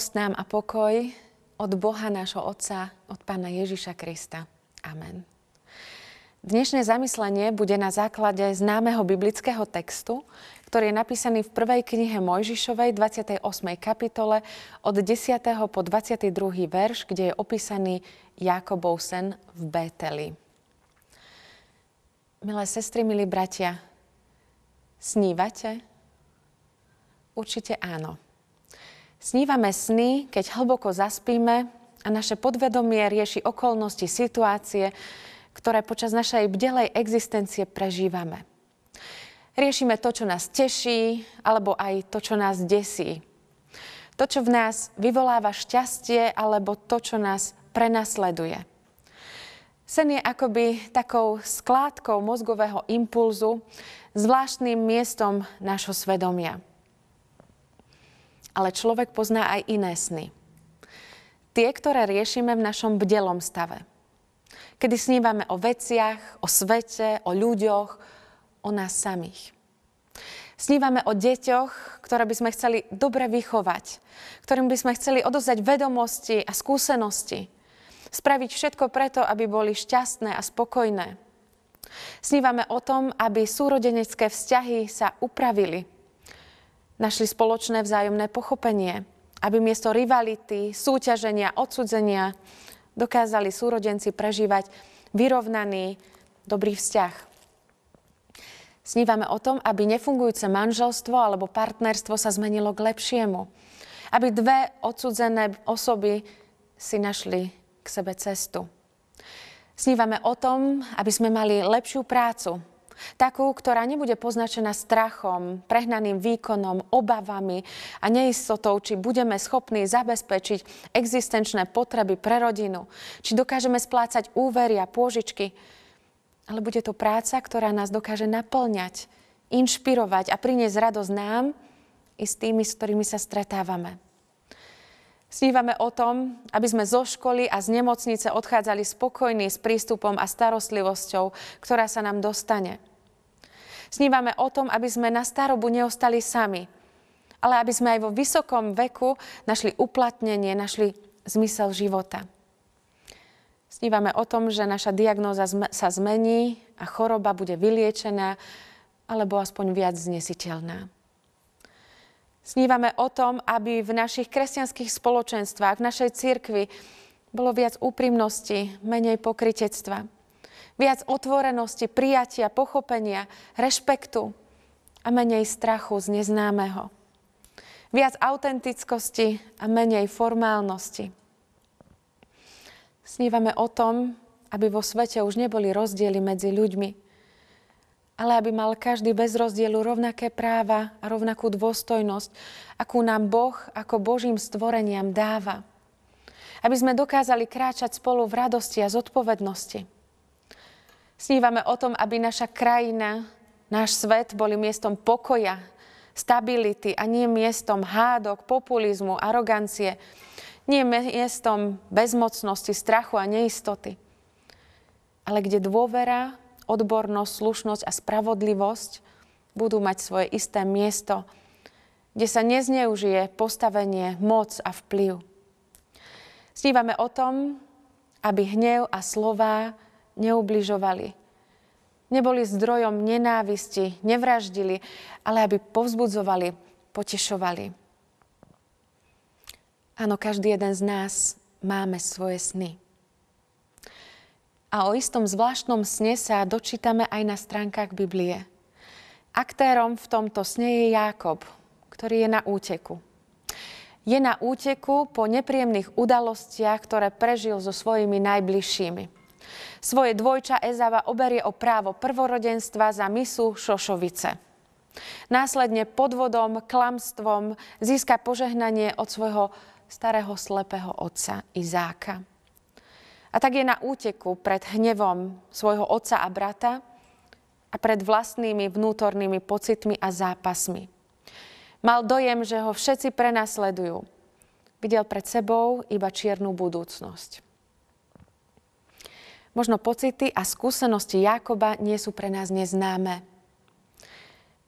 Milosť nám a pokoj od Boha nášho Otca, od Pána Ježiša Krista. Amen. Dnešné zamyslenie bude na základe známeho biblického textu, ktorý je napísaný v prvej knihe Mojžišovej, 28. kapitole, od 10. po 22. verš, kde je opísaný Jakobov sen v Bételi. Milé sestry, milí bratia, snívate? Určite áno. Snívame sny, keď hlboko zaspíme a naše podvedomie rieši okolnosti, situácie, ktoré počas našej bdelej existencie prežívame. Riešime to, čo nás teší, alebo aj to, čo nás desí. To, čo v nás vyvoláva šťastie, alebo to, čo nás prenasleduje. Sen je akoby takou skládkou mozgového impulzu, zvláštnym miestom nášho svedomia. Ale človek pozná aj iné sny. Tie, ktoré riešime v našom bdelom stave kedy snívame o veciach, o svete, o ľuďoch, o nás samých. Snívame o deťoch, ktoré by sme chceli dobre vychovať, ktorým by sme chceli odozdať vedomosti a skúsenosti. Spraviť všetko preto, aby boli šťastné a spokojné. Snívame o tom, aby súrodenecké vzťahy sa upravili. Našli spoločné vzájomné pochopenie, aby miesto rivality, súťaženia, odsudzenia dokázali súrodenci prežívať vyrovnaný, dobrý vzťah. Snívame o tom, aby nefungujúce manželstvo alebo partnerstvo sa zmenilo k lepšiemu. Aby dve odsudzené osoby si našli k sebe cestu. Snívame o tom, aby sme mali lepšiu prácu, Takú, ktorá nebude poznačená strachom, prehnaným výkonom, obavami a neistotou, či budeme schopní zabezpečiť existenčné potreby pre rodinu, či dokážeme splácať úvery a pôžičky. Ale bude to práca, ktorá nás dokáže naplňať, inšpirovať a priniesť radosť nám i s tými, s ktorými sa stretávame. Snívame o tom, aby sme zo školy a z nemocnice odchádzali spokojní s prístupom a starostlivosťou, ktorá sa nám dostane. Snívame o tom, aby sme na starobu neostali sami, ale aby sme aj vo vysokom veku našli uplatnenie, našli zmysel života. Snívame o tom, že naša diagnóza sa zmení a choroba bude vyliečená alebo aspoň viac znesiteľná. Snívame o tom, aby v našich kresťanských spoločenstvách, v našej cirkvi bolo viac úprimnosti, menej pokritectva Viac otvorenosti, prijatia, pochopenia, rešpektu a menej strachu z neznámeho. Viac autentickosti a menej formálnosti. Snívame o tom, aby vo svete už neboli rozdiely medzi ľuďmi, ale aby mal každý bez rozdielu rovnaké práva a rovnakú dôstojnosť, akú nám Boh ako Božím stvoreniam dáva. Aby sme dokázali kráčať spolu v radosti a zodpovednosti Snívame o tom, aby naša krajina, náš svet boli miestom pokoja, stability a nie miestom hádok, populizmu, arogancie, nie miestom bezmocnosti, strachu a neistoty, ale kde dôvera, odbornosť, slušnosť a spravodlivosť budú mať svoje isté miesto, kde sa nezneužije postavenie, moc a vplyv. Snívame o tom, aby hnev a slová neubližovali. Neboli zdrojom nenávisti, nevraždili, ale aby povzbudzovali, potešovali. Áno, každý jeden z nás máme svoje sny. A o istom zvláštnom sne sa dočítame aj na stránkach Biblie. Aktérom v tomto sne je Jákob, ktorý je na úteku. Je na úteku po nepríjemných udalostiach, ktoré prežil so svojimi najbližšími. Svoje dvojča Ezava oberie o právo prvorodenstva za misu Šošovice. Následne podvodom, klamstvom získa požehnanie od svojho starého slepého otca Izáka. A tak je na úteku pred hnevom svojho otca a brata a pred vlastnými vnútornými pocitmi a zápasmi. Mal dojem, že ho všetci prenasledujú. Videl pred sebou iba čiernu budúcnosť. Možno pocity a skúsenosti Jakoba nie sú pre nás neznáme.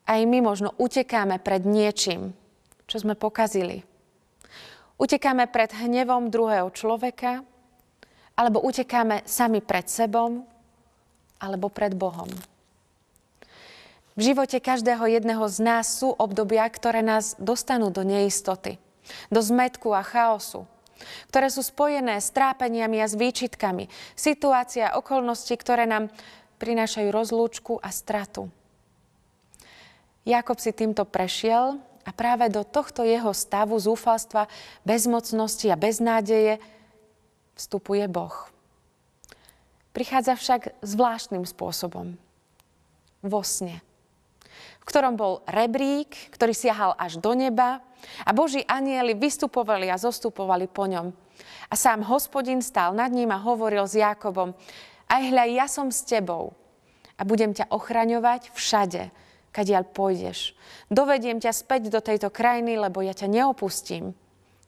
Aj my možno utekáme pred niečím, čo sme pokazili. Utekáme pred hnevom druhého človeka, alebo utekáme sami pred sebom, alebo pred Bohom. V živote každého jedného z nás sú obdobia, ktoré nás dostanú do neistoty, do zmetku a chaosu, ktoré sú spojené s trápeniami a s výčitkami, situácia a okolnosti, ktoré nám prinášajú rozlúčku a stratu. Jakob si týmto prešiel a práve do tohto jeho stavu zúfalstva, bezmocnosti a beznádeje vstupuje Boh. Prichádza však zvláštnym spôsobom. Vo sne v ktorom bol rebrík, ktorý siahal až do neba a Boží anieli vystupovali a zostupovali po ňom. A sám hospodin stál nad ním a hovoril s Jákobom, aj hľa, ja som s tebou a budem ťa ochraňovať všade, kadiaľ pôjdeš. Dovediem ťa späť do tejto krajiny, lebo ja ťa neopustím,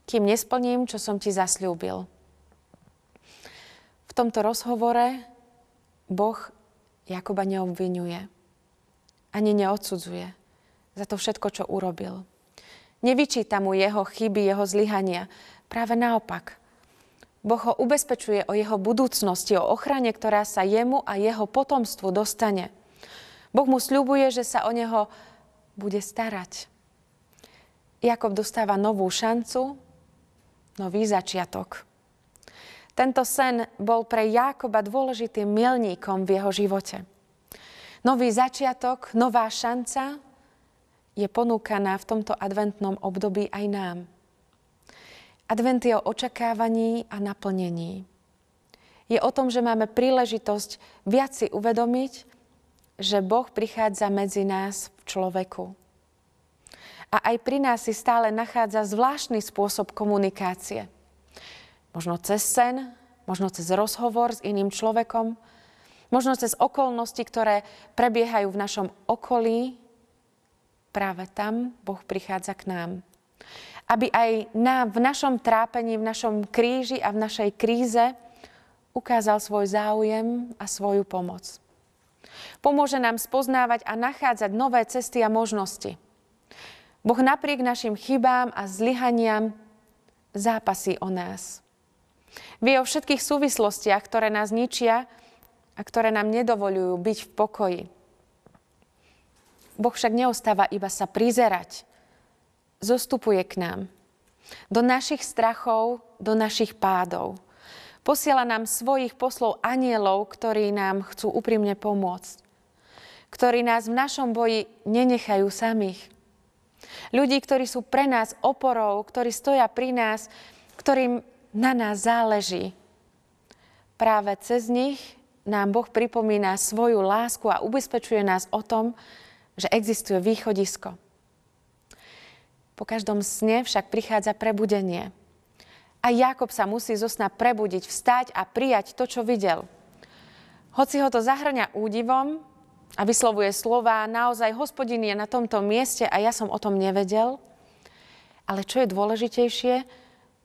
kým nesplním, čo som ti zasľúbil. V tomto rozhovore Boh Jakoba neobvinuje ani neodsudzuje za to všetko, čo urobil. Nevyčíta mu jeho chyby, jeho zlyhania. Práve naopak. Boh ho ubezpečuje o jeho budúcnosti, o ochrane, ktorá sa jemu a jeho potomstvu dostane. Boh mu sľubuje, že sa o neho bude starať. Jakob dostáva novú šancu, nový začiatok. Tento sen bol pre Jákoba dôležitým milníkom v jeho živote. Nový začiatok, nová šanca je ponúkaná v tomto adventnom období aj nám. Advent je o očakávaní a naplnení. Je o tom, že máme príležitosť viac si uvedomiť, že Boh prichádza medzi nás v človeku. A aj pri nás si stále nachádza zvláštny spôsob komunikácie. Možno cez sen, možno cez rozhovor s iným človekom, Možno cez okolnosti, ktoré prebiehajú v našom okolí, práve tam Boh prichádza k nám. Aby aj nám v našom trápení, v našom kríži a v našej kríze ukázal svoj záujem a svoju pomoc. Pomôže nám spoznávať a nachádzať nové cesty a možnosti. Boh napriek našim chybám a zlyhaniam zápasí o nás. Vie o všetkých súvislostiach, ktoré nás ničia a ktoré nám nedovolujú byť v pokoji. Boh však neostáva iba sa prizerať. Zostupuje k nám. Do našich strachov, do našich pádov. Posiela nám svojich poslov anielov, ktorí nám chcú úprimne pomôcť. Ktorí nás v našom boji nenechajú samých. Ľudí, ktorí sú pre nás oporou, ktorí stoja pri nás, ktorým na nás záleží. Práve cez nich nám Boh pripomína svoju lásku a ubezpečuje nás o tom, že existuje východisko. Po každom sne však prichádza prebudenie. A Jakob sa musí zo sna prebudiť, vstať a prijať to, čo videl. Hoci ho to zahrňa údivom a vyslovuje slova, naozaj hospodin je na tomto mieste a ja som o tom nevedel. Ale čo je dôležitejšie,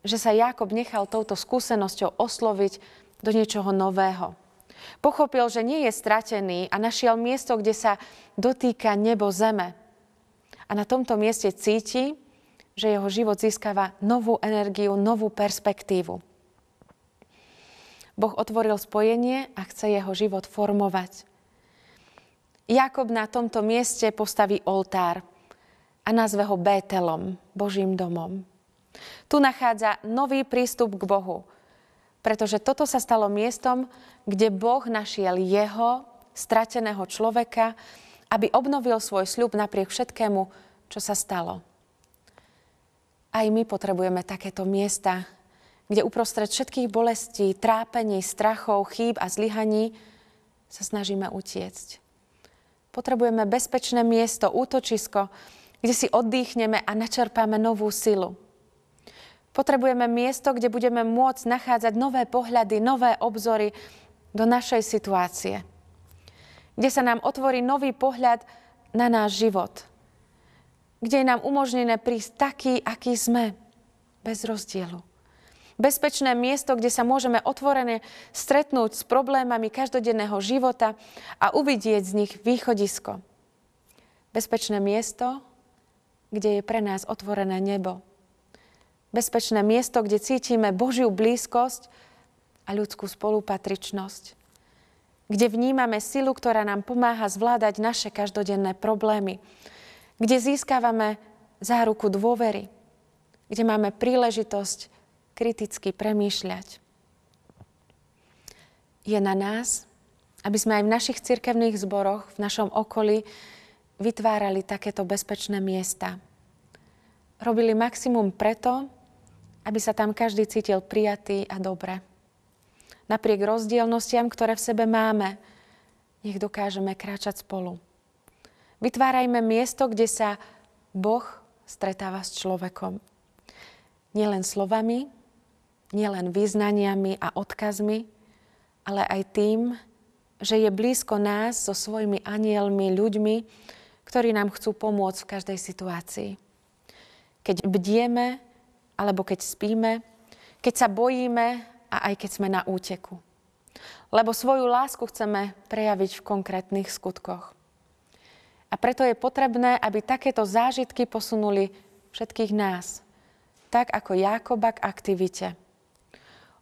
že sa Jakob nechal touto skúsenosťou osloviť do niečoho nového. Pochopil, že nie je stratený a našiel miesto, kde sa dotýka nebo zeme. A na tomto mieste cíti, že jeho život získava novú energiu, novú perspektívu. Boh otvoril spojenie a chce jeho život formovať. Jakob na tomto mieste postaví oltár a nazve ho Bételom, Božím domom. Tu nachádza nový prístup k Bohu, pretože toto sa stalo miestom, kde Boh našiel jeho, strateného človeka, aby obnovil svoj sľub napriek všetkému, čo sa stalo. Aj my potrebujeme takéto miesta, kde uprostred všetkých bolestí, trápení, strachov, chýb a zlyhaní sa snažíme utiecť. Potrebujeme bezpečné miesto, útočisko, kde si oddychneme a načerpáme novú silu. Potrebujeme miesto, kde budeme môcť nachádzať nové pohľady, nové obzory do našej situácie. Kde sa nám otvorí nový pohľad na náš život. Kde je nám umožnené prísť taký, aký sme, bez rozdielu. Bezpečné miesto, kde sa môžeme otvorene stretnúť s problémami každodenného života a uvidieť z nich východisko. Bezpečné miesto, kde je pre nás otvorené nebo Bezpečné miesto, kde cítime Božiu blízkosť a ľudskú spolupatričnosť. Kde vnímame silu, ktorá nám pomáha zvládať naše každodenné problémy. Kde získavame záruku dôvery. Kde máme príležitosť kriticky premýšľať. Je na nás, aby sme aj v našich cirkevných zboroch, v našom okolí vytvárali takéto bezpečné miesta. Robili maximum preto, aby sa tam každý cítil prijatý a dobre napriek rozdielnostiam, ktoré v sebe máme, nech dokážeme kráčať spolu. Vytvárajme miesto, kde sa Boh stretáva s človekom. Nielen slovami, nielen význaniami a odkazmi, ale aj tým, že je blízko nás so svojimi anielmi, ľuďmi, ktorí nám chcú pomôcť v každej situácii. Keď bdieme, alebo keď spíme, keď sa bojíme a aj keď sme na úteku. Lebo svoju lásku chceme prejaviť v konkrétnych skutkoch. A preto je potrebné, aby takéto zážitky posunuli všetkých nás, tak ako Jákoba k aktivite.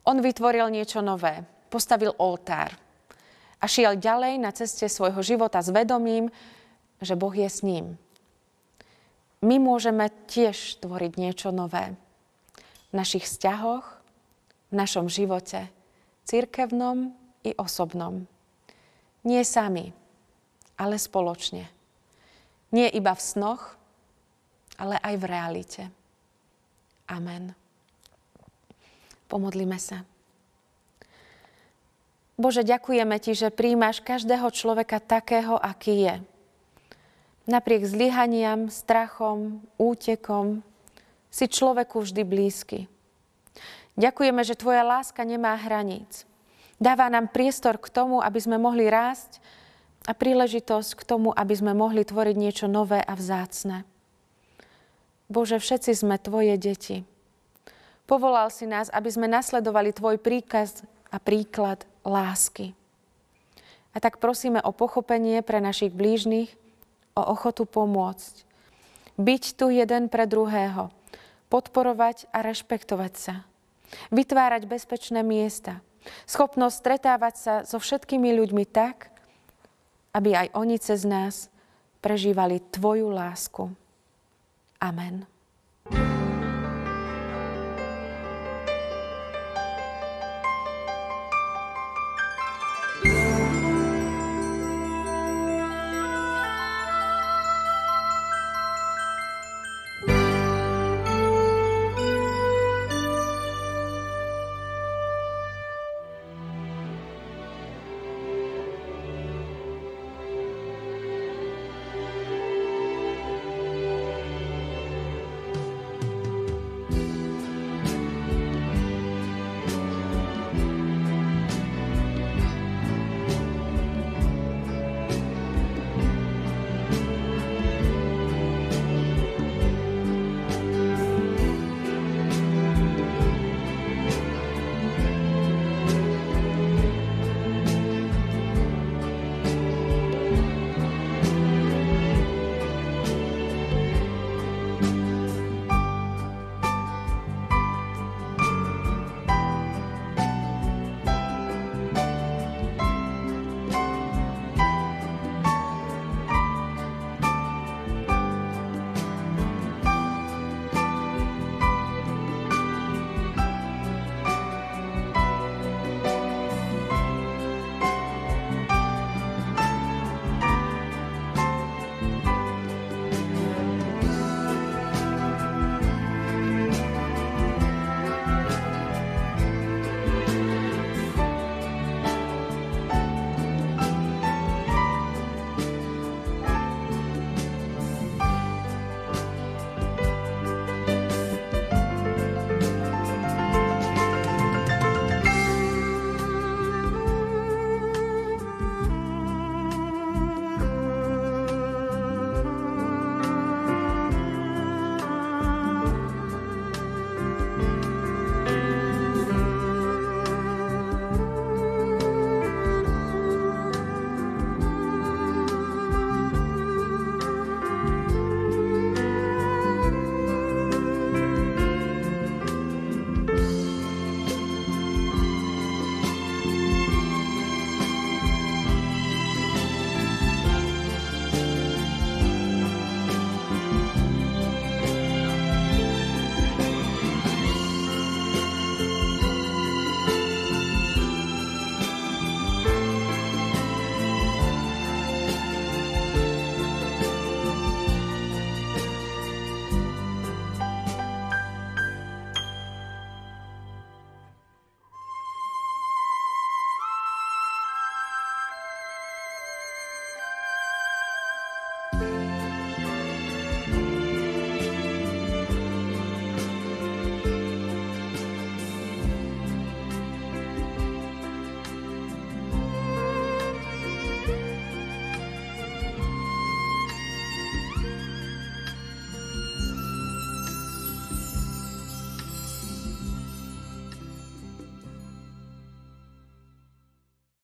On vytvoril niečo nové, postavil oltár a šiel ďalej na ceste svojho života s vedomím, že Boh je s ním. My môžeme tiež tvoriť niečo nové v našich vzťahoch, v našom živote, cirkevnom i osobnom. Nie sami, ale spoločne. Nie iba v snoch, ale aj v realite. Amen. Pomodlíme sa. Bože, ďakujeme Ti, že príjmaš každého človeka takého, aký je. Napriek zlyhaniam, strachom, útekom, si človeku vždy blízky. Ďakujeme, že Tvoja láska nemá hraníc. Dáva nám priestor k tomu, aby sme mohli rásť a príležitosť k tomu, aby sme mohli tvoriť niečo nové a vzácne. Bože, všetci sme Tvoje deti. Povolal si nás, aby sme nasledovali Tvoj príkaz a príklad lásky. A tak prosíme o pochopenie pre našich blížnych, o ochotu pomôcť. Byť tu jeden pre druhého, podporovať a rešpektovať sa Vytvárať bezpečné miesta. Schopnosť stretávať sa so všetkými ľuďmi tak, aby aj oni cez nás prežívali Tvoju lásku. Amen.